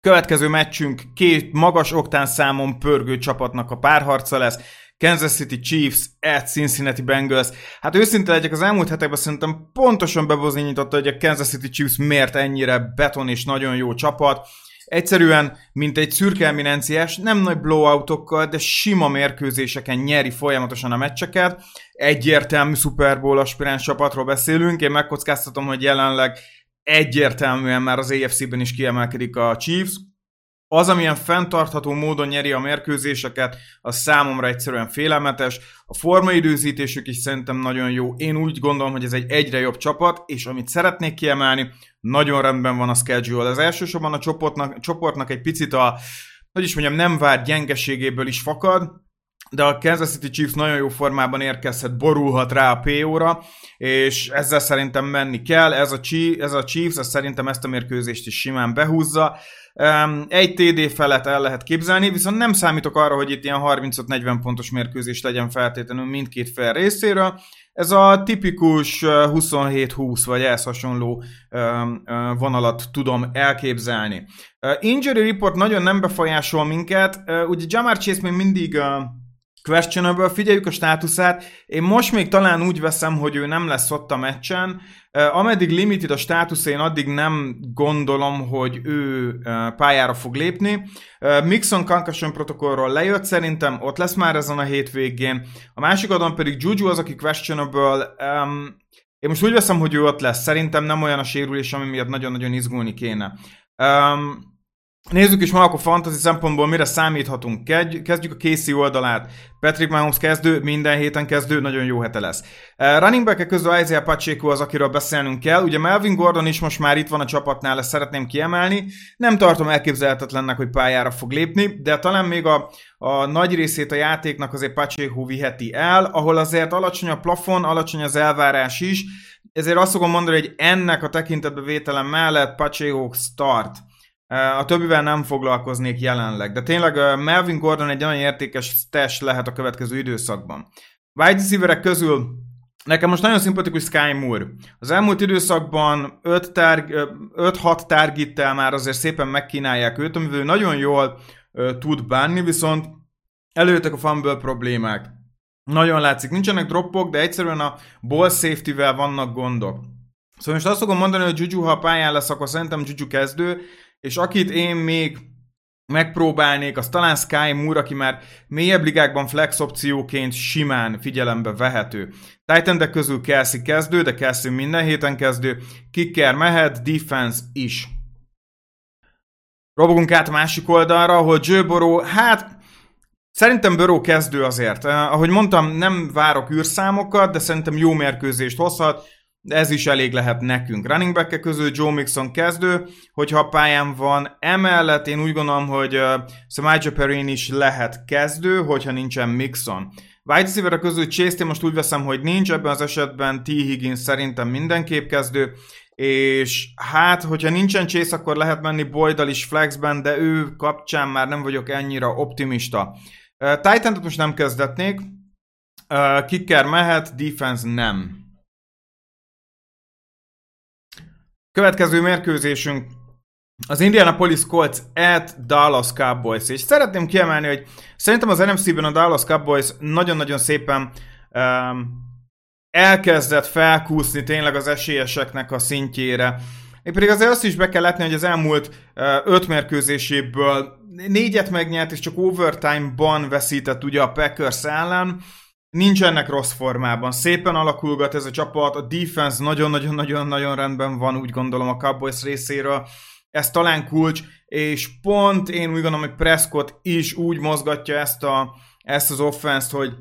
Következő meccsünk két magas oktán számon pörgő csapatnak a párharca lesz. Kansas City Chiefs at Cincinnati Bengals. Hát őszinte legyek, az elmúlt hetekben szerintem pontosan bebozonyította, hogy a Kansas City Chiefs miért ennyire beton és nagyon jó csapat. Egyszerűen, mint egy szürke eminenciás, nem nagy blowoutokkal, de sima mérkőzéseken nyeri folyamatosan a meccseket. Egyértelmű Super Bowl aspiráns csapatról beszélünk, én megkockáztatom, hogy jelenleg egyértelműen már az AFC-ben is kiemelkedik a Chiefs. Az, amilyen fenntartható módon nyeri a mérkőzéseket, az számomra egyszerűen félelmetes. A formaidőzítésük is szerintem nagyon jó. Én úgy gondolom, hogy ez egy egyre jobb csapat, és amit szeretnék kiemelni, nagyon rendben van a schedule. Az elsősorban a csoportnak, csoportnak egy picit a, hogy is mondjam, nem vár gyengeségéből is fakad, de a Kansas City Chiefs nagyon jó formában érkezhet, borulhat rá a PO-ra, és ezzel szerintem menni kell. Ez a, Chiefs, ez a Chiefs, ez szerintem ezt a mérkőzést is simán behúzza. Egy TD felett el lehet képzelni, viszont nem számítok arra, hogy itt ilyen 35-40 pontos mérkőzés legyen feltétlenül mindkét fél részéről. Ez a tipikus 27-20 vagy ehhez hasonló vonalat tudom elképzelni. Injury report nagyon nem befolyásol minket. Ugye Jamar Chase még mindig questionable, figyeljük a státuszát. Én most még talán úgy veszem, hogy ő nem lesz ott a meccsen. Ameddig limited a státusz, én addig nem gondolom, hogy ő pályára fog lépni. Mixon concussion protokollról lejött, szerintem ott lesz már ezen a hétvégén. A másik adon pedig Juju az, aki questionable. Én most úgy veszem, hogy ő ott lesz. Szerintem nem olyan a sérülés, ami miatt nagyon-nagyon izgulni kéne. Nézzük is ma akkor fantasy szempontból mire számíthatunk. Kezdjük a Casey oldalát. Patrick Mahomes kezdő, minden héten kezdő, nagyon jó hete lesz. Uh, running back közül Isaiah Pacheco az, akiről beszélnünk kell. Ugye Melvin Gordon is most már itt van a csapatnál, ezt szeretném kiemelni. Nem tartom elképzelhetetlennek, hogy pályára fog lépni, de talán még a, a nagy részét a játéknak azért Pacheco viheti el, ahol azért alacsony a plafon, alacsony az elvárás is, ezért azt fogom mondani, hogy ennek a tekintetbe vételem mellett Pacheco start. A többivel nem foglalkoznék jelenleg, de tényleg Melvin Gordon egy olyan értékes stash lehet a következő időszakban. Wide receiverek közül Nekem most nagyon szimpatikus Sky Moore. Az elmúlt időszakban 5-6 tárg, targettel már azért szépen megkínálják őt, amivel nagyon jól tud bánni, viszont előttek a fumble problémák. Nagyon látszik, nincsenek droppok, de egyszerűen a ball safety-vel vannak gondok. Szóval most azt fogom mondani, hogy Juju, ha a pályán lesz, akkor szerintem Juju kezdő, és akit én még megpróbálnék, az talán Sky Moore, aki már mélyebb ligákban flex opcióként simán figyelembe vehető. titan közül Kelsey kezdő, de Kelsey minden héten kezdő, kicker mehet, defense is. Robogunk át másik oldalra, ahol Joe Burrow, hát Szerintem Burrow kezdő azért. Eh, ahogy mondtam, nem várok űrszámokat, de szerintem jó mérkőzést hozhat ez is elég lehet nekünk. Running back közül Joe Mixon kezdő, hogyha a pályán van. Emellett én úgy gondolom, hogy uh, Samaja Perrin is lehet kezdő, hogyha nincsen Mixon. Wide receiver közül chase most úgy veszem, hogy nincs, ebben az esetben T. Higgins szerintem mindenképp kezdő, és hát, hogyha nincsen Chase, akkor lehet menni Boydal is flexben, de ő kapcsán már nem vagyok ennyire optimista. Uh, titan most nem kezdetnék, uh, kicker mehet, defense nem. Következő mérkőzésünk az Indianapolis Colts at Dallas Cowboys, és szeretném kiemelni, hogy szerintem az NFC-ben a Dallas Cowboys nagyon-nagyon szépen um, elkezdett felkúszni tényleg az esélyeseknek a szintjére. Én pedig azért azt is be kell látni, hogy az elmúlt uh, öt mérkőzéséből négyet megnyert, és csak overtime-ban veszített ugye a Packers ellen, nincsenek rossz formában. Szépen alakulgat ez a csapat, a defense nagyon-nagyon-nagyon-nagyon rendben van, úgy gondolom a Cowboys részéről. Ez talán kulcs, és pont én úgy gondolom, hogy Prescott is úgy mozgatja ezt, a, ezt az offense hogy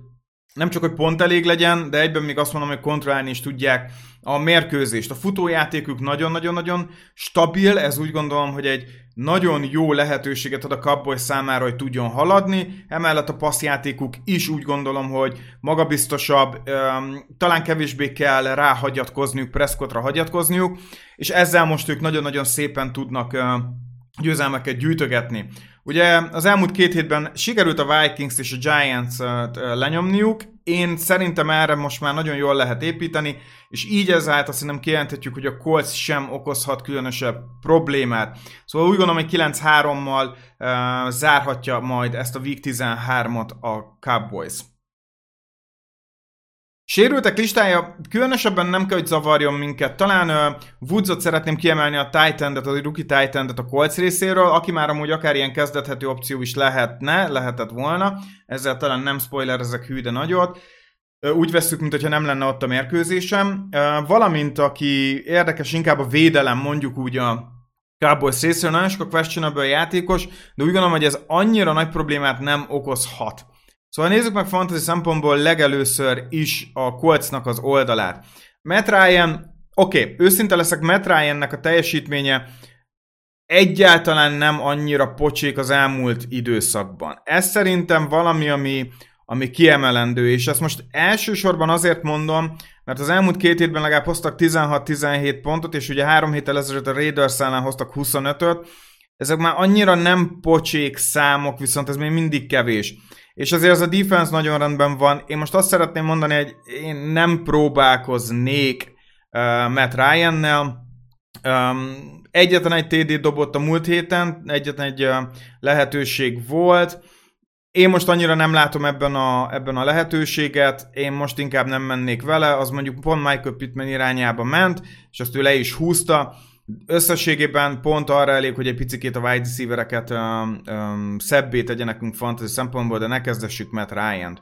nem csak, hogy pont elég legyen, de egyben még azt mondom, hogy kontrollálni is tudják a mérkőzést. A futójátékük nagyon-nagyon-nagyon stabil, ez úgy gondolom, hogy egy nagyon jó lehetőséget ad a Cowboys számára, hogy tudjon haladni, emellett a passzjátékuk is úgy gondolom, hogy magabiztosabb, talán kevésbé kell ráhagyatkozniuk, Prescottra hagyatkozniuk, és ezzel most ők nagyon-nagyon szépen tudnak győzelmeket gyűjtögetni. Ugye az elmúlt két hétben sikerült a Vikings és a Giants lenyomniuk, én szerintem erre most már nagyon jól lehet építeni, és így ezáltal szerintem kijelenthetjük, hogy a Colts sem okozhat különösebb problémát. Szóval úgy gondolom, hogy 9-3-mal uh, zárhatja majd ezt a Week 13-ot a Cowboys. Sérültek listája különösebben nem kell, hogy zavarjon minket. Talán uh, Woodsot szeretném kiemelni a titan a rookie titan a Colts részéről, aki már amúgy akár ilyen kezdethető opció is lehetne, lehetett volna. Ezzel talán nem spoiler ezek hű, de nagyot. Uh, úgy veszük, mintha nem lenne ott a mérkőzésem. Uh, valamint, aki érdekes, inkább a védelem, mondjuk úgy a Cowboys részéről, nagyon sok a questionable játékos, de úgy gondolom, hogy ez annyira nagy problémát nem okozhat. Szóval nézzük meg fantasy szempontból legelőször is a Coltsnak az oldalát. Matt Ryan, oké, okay, őszinte leszek, Matt Ryannek a teljesítménye egyáltalán nem annyira pocsék az elmúlt időszakban. Ez szerintem valami, ami, ami kiemelendő, és ezt most elsősorban azért mondom, mert az elmúlt két hétben legalább hoztak 16-17 pontot, és ugye három héttel ezelőtt a Raiders ellen hoztak 25-öt, ezek már annyira nem pocsék számok, viszont ez még mindig kevés. És azért az a defense nagyon rendben van. Én most azt szeretném mondani, hogy én nem próbálkoznék uh, Matt Ryan-nel. Um, egyetlen egy TD dobott a múlt héten, egyetlen egy uh, lehetőség volt. Én most annyira nem látom ebben a, ebben a lehetőséget, én most inkább nem mennék vele, az mondjuk pont Michael Pittman irányába ment, és azt ő le is húzta. Összességében pont arra elég, hogy egy picit a wide receivereket um, um, szebbé tegye nekünk fantasy szempontból, de ne kezdessük Matt Ryan-t.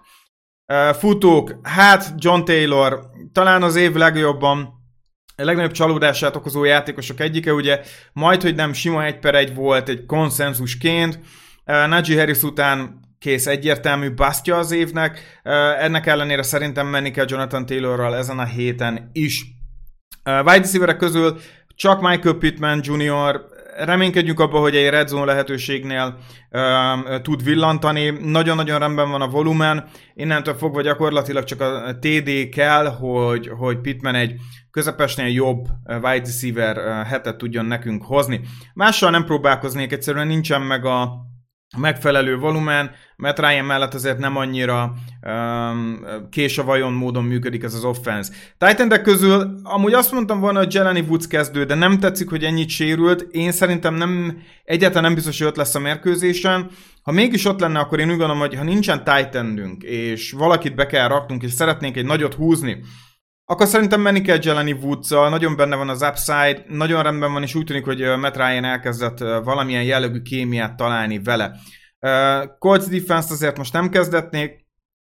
Uh, futók, hát John Taylor, talán az év legjobban a legnagyobb csalódását okozó játékosok egyike, ugye majd, hogy nem sima egy per egy volt egy konszenzusként, uh, Najee Harris után kész egyértelmű basztja az évnek, uh, ennek ellenére szerintem menni kell Jonathan Taylorral ezen a héten is. Uh, wide receiverek közül csak Michael Pittman Jr. Reménykedjünk abban, hogy egy red zone lehetőségnél uh, tud villantani. Nagyon-nagyon rendben van a volumen. Innentől fogva gyakorlatilag csak a TD kell, hogy, hogy Pittman egy közepesnél jobb wide receiver hetet tudjon nekünk hozni. Mással nem próbálkoznék, egyszerűen nincsen meg a megfelelő volumen, mert Ryan mellett azért nem annyira um, kés a vajon módon működik ez az offense. titan közül amúgy azt mondtam volna, hogy Jelani Woods kezdő, de nem tetszik, hogy ennyit sérült. Én szerintem nem, egyáltalán nem biztos, hogy ott lesz a mérkőzésen. Ha mégis ott lenne, akkor én úgy gondolom, hogy ha nincsen Titanünk, és valakit be kell raknunk, és szeretnénk egy nagyot húzni, akkor szerintem menni kell Jelani woods nagyon benne van az upside, nagyon rendben van, és úgy tűnik, hogy Matt Ryan elkezdett valamilyen jellegű kémiát találni vele. Uh, Colts defense azért most nem kezdetnék,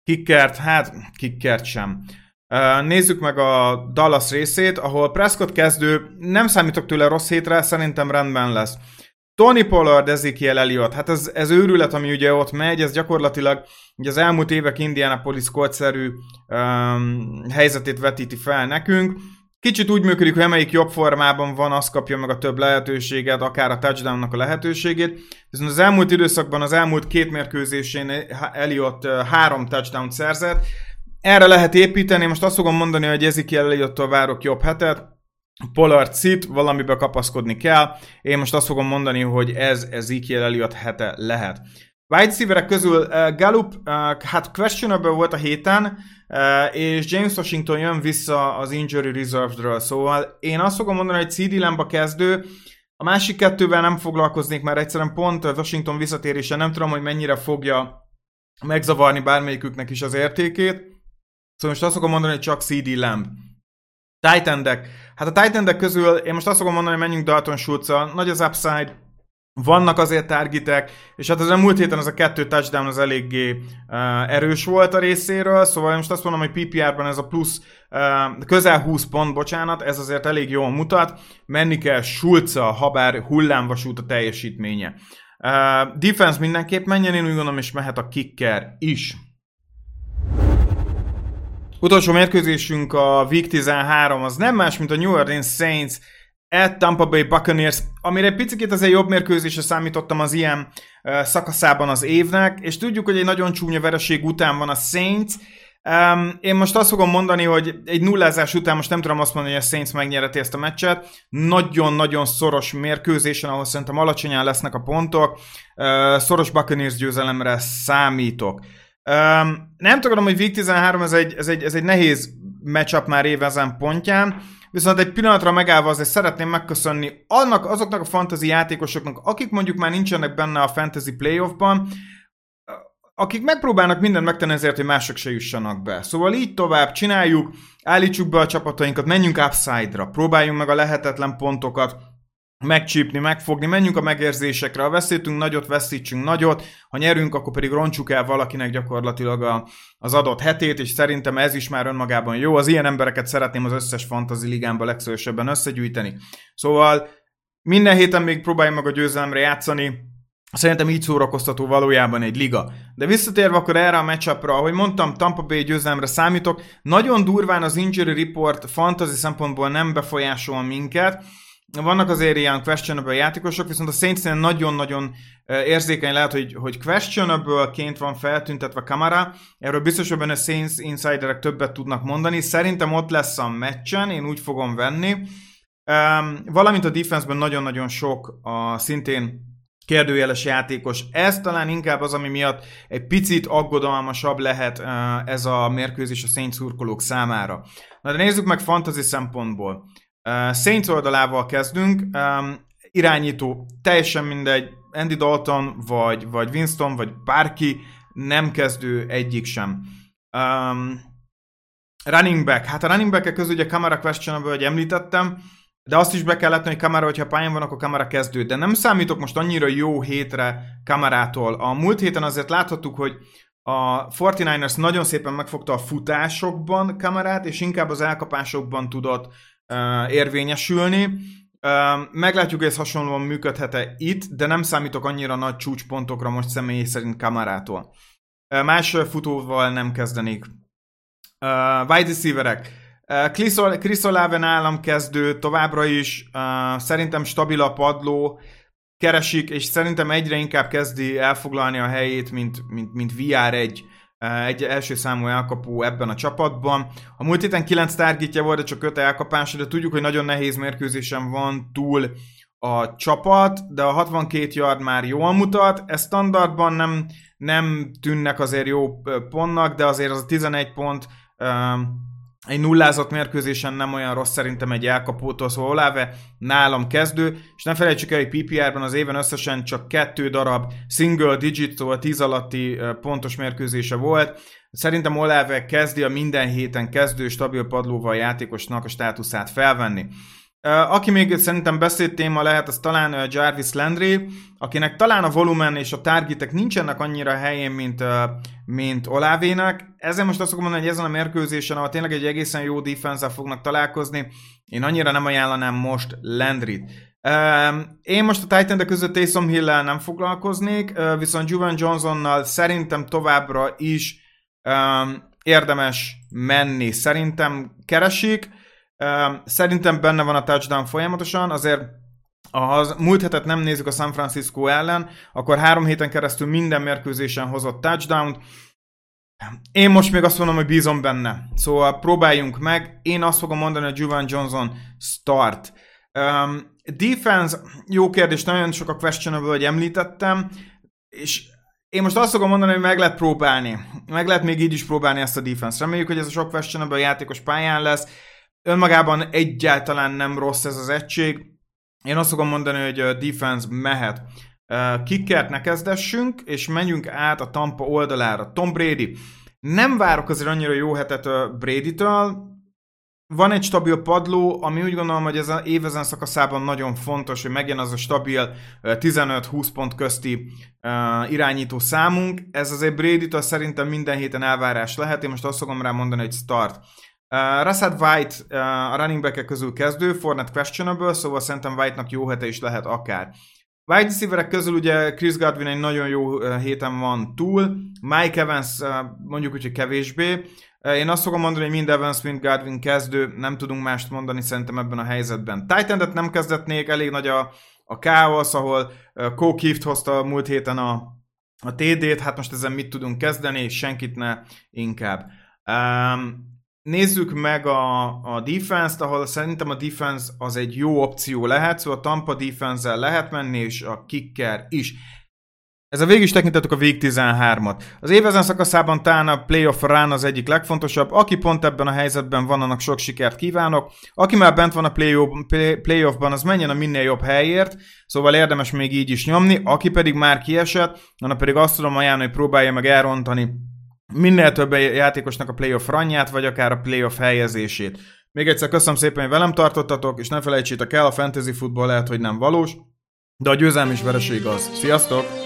kickert, hát kickert sem. Uh, nézzük meg a Dallas részét, ahol Prescott kezdő, nem számítok tőle rossz hétre, szerintem rendben lesz. Tony Pollard, Ezekiel Elliott, hát ez, ez őrület, ami ugye ott megy, ez gyakorlatilag ugye az elmúlt évek Indianapolis Colts-szerű um, helyzetét vetíti fel nekünk. Kicsit úgy működik, hogy amelyik jobb formában van, az kapja meg a több lehetőséget, akár a touchdownnak a lehetőségét. Viszont az elmúlt időszakban, az elmúlt két mérkőzésén Elliott három touchdown szerzett. Erre lehet építeni, most azt fogom mondani, hogy Ezekiel Elliottól várok jobb hetet, Pollard Cit, valamibe kapaszkodni kell. Én most azt fogom mondani, hogy ez Ezekiel Elliott hete lehet. Wide receiverek közül uh, Gallup, uh, hát questionable volt a héten, uh, és James Washington jön vissza az injury reserve-ről, szóval én azt fogom mondani, hogy CD Lamba kezdő, a másik kettővel nem foglalkoznék, mert egyszerűen pont Washington visszatérése nem tudom, hogy mennyire fogja megzavarni bármelyiküknek is az értékét. Szóval most azt fogom mondani, hogy csak CD Lamb. Titan deck. Hát a Titan deck közül én most azt fogom mondani, hogy menjünk Dalton schultz Nagy az upside, vannak azért targetek, és hát az a múlt héten az a kettő touchdown az eléggé uh, erős volt a részéről, szóval most azt mondom, hogy PPR-ban ez a plusz uh, közel 20 pont, bocsánat, ez azért elég jól mutat, menni kell Schulza, ha bár hullámvasút a teljesítménye. Uh, defense mindenképp menjen, én úgy gondolom, és mehet a kicker is. Utolsó mérkőzésünk a Week 13, az nem más, mint a New Orleans Saints at Tampa Bay Buccaneers, amire egy picit azért jobb mérkőzésre számítottam az ilyen uh, szakaszában az évnek, és tudjuk, hogy egy nagyon csúnya vereség után van a Saints, Um, én most azt fogom mondani, hogy egy nullázás után most nem tudom azt mondani, hogy a Saints megnyereti ezt a meccset. Nagyon-nagyon szoros mérkőzésen, ahol szerintem alacsonyan lesznek a pontok. Uh, szoros Buccaneers győzelemre számítok. Um, nem tudom, hogy Week 13 ez egy, ez egy, ez egy nehéz matchup már évezen pontján, viszont egy pillanatra megállva azért szeretném megköszönni annak, azoknak a fantasy játékosoknak, akik mondjuk már nincsenek benne a fantasy playoffban, akik megpróbálnak mindent megtenni ezért, hogy mások se jussanak be. Szóval így tovább csináljuk, állítsuk be a csapatainkat, menjünk upside-ra, próbáljunk meg a lehetetlen pontokat megcsípni, megfogni, menjünk a megérzésekre, ha veszítünk nagyot, veszítsünk nagyot, ha nyerünk, akkor pedig roncsuk el valakinek gyakorlatilag a, az adott hetét, és szerintem ez is már önmagában jó. Az ilyen embereket szeretném az összes fantasy ligámba legszörösebben összegyűjteni. Szóval minden héten még próbáljunk meg a győzelemre játszani, Szerintem így szórakoztató valójában egy liga. De visszatérve akkor erre a matchupra, ahogy mondtam, Tampa Bay győzelemre számítok. Nagyon durván az injury report fantasy szempontból nem befolyásol minket. Vannak azért ilyen questionable játékosok, viszont a saints nagyon-nagyon érzékeny lehet, hogy, hogy questionable-ként van feltüntetve kamera. Erről biztos, hogy a Saints insiderek többet tudnak mondani. Szerintem ott lesz a meccsen, én úgy fogom venni. Um, valamint a defenseben nagyon-nagyon sok a szintén kérdőjeles játékos. Ez talán inkább az, ami miatt egy picit aggodalmasabb lehet ez a mérkőzés a Saints szurkolók számára. Na de nézzük meg fantasy szempontból. Saints oldalával kezdünk. Um, irányító, teljesen mindegy, Andy Dalton, vagy, vagy Winston, vagy bárki, nem kezdő egyik sem. Um, running back. Hát a running back közül ugye Camara questionable, hogy említettem, de azt is be kell látni, hogy Kamara, hogyha pályán van, akkor Kamara kezdő. De nem számítok most annyira jó hétre Kamarától. A múlt héten azért láthattuk, hogy a 49ers nagyon szépen megfogta a futásokban Kamarát, és inkább az elkapásokban tudott érvényesülni. Meglátjuk, hogy ez hasonlóan működhet-e itt, de nem számítok annyira nagy csúcspontokra most személy szerint Kamarától. Más futóval nem kezdenék. Wide receiverek. Chris Olave nálam kezdő, továbbra is szerintem stabil a padló, keresik, és szerintem egyre inkább kezdi elfoglalni a helyét, mint, mint, mint VR1 egy első számú elkapó ebben a csapatban. A múlt héten 9 targetja volt, de csak 5 elkapása, de tudjuk, hogy nagyon nehéz mérkőzésen van túl a csapat, de a 62 yard már jól mutat. Ez standardban nem, nem tűnnek azért jó pontnak, de azért az a 11 pont egy nullázott mérkőzésen nem olyan rossz szerintem egy elkapótól, szóval Olave nálam kezdő, és ne felejtsük el, hogy PPR-ban az éven összesen csak kettő darab single digit, szóval 10 alatti pontos mérkőzése volt. Szerintem Olave kezdi a minden héten kezdő, stabil padlóval játékosnak a státuszát felvenni. Aki még szerintem beszédtéma lehet, az talán Jarvis Landry, akinek talán a volumen és a targetek nincsenek annyira helyén, mint, mint Olávének. Ezzel most azt mondani, hogy ezen a mérkőzésen, ahol tényleg egy egészen jó defense fognak találkozni, én annyira nem ajánlanám most Landry-t. Én most a titan között Taysom hill nem foglalkoznék, viszont Juvan Johnsonnal szerintem továbbra is érdemes menni. Szerintem keresik, Szerintem benne van a touchdown folyamatosan, azért ha múlt hetet nem nézzük a San Francisco ellen, akkor három héten keresztül minden mérkőzésen hozott touchdown Én most még azt mondom, hogy bízom benne. Szóval próbáljunk meg. Én azt fogom mondani, hogy Juvan Johnson start. Um, defense, jó kérdés, nagyon sok a questionable, hogy említettem, és én most azt fogom mondani, hogy meg lehet próbálni. Meg lehet még így is próbálni ezt a defense. Reméljük, hogy ez a sok questionable játékos pályán lesz önmagában egyáltalán nem rossz ez az egység. Én azt fogom mondani, hogy a defense mehet. Kickert ne kezdessünk, és menjünk át a Tampa oldalára. Tom Brady. Nem várok azért annyira jó hetet Brady-től. Van egy stabil padló, ami úgy gondolom, hogy ez az évezen szakaszában nagyon fontos, hogy megjen az a stabil 15-20 pont közti irányító számunk. Ez azért Brady-től szerintem minden héten elvárás lehet. Én most azt fogom rá mondani, hogy start. Uh, Rashad White uh, a running back közül kezdő, Fournette questionable, szóval szerintem White-nak jó hete is lehet akár. Wide receiverek közül ugye Chris Godwin egy nagyon jó uh, héten van túl, Mike Evans uh, mondjuk úgy, hogy kevésbé. Uh, én azt fogom mondani, hogy mind Evans, mind Godwin kezdő, nem tudunk mást mondani szerintem ebben a helyzetben. titan nem kezdetnék, elég nagy a, a káosz, ahol uh, Cole hozta múlt héten a, a TD-t, hát most ezen mit tudunk kezdeni, senkit ne inkább. Um, Nézzük meg a, a defense-t, ahol szerintem a defense az egy jó opció lehet, szóval a Tampa defense lehet menni, és a kicker is. Ezzel végig is tekintettük a Week 13-at. Az évezen szakaszában talán a playoff run az egyik legfontosabb. Aki pont ebben a helyzetben van, annak sok sikert kívánok. Aki már bent van a playoffban, az menjen a minél jobb helyért, szóval érdemes még így is nyomni. Aki pedig már kiesett, annak pedig azt tudom ajánlani, hogy próbálja meg elrontani minél több játékosnak a playoff ranját, vagy akár a playoff helyezését. Még egyszer köszönöm szépen, hogy velem tartottatok, és ne felejtsétek el, a fantasy futball lehet, hogy nem valós, de a győzelmi is vereség az. Sziasztok!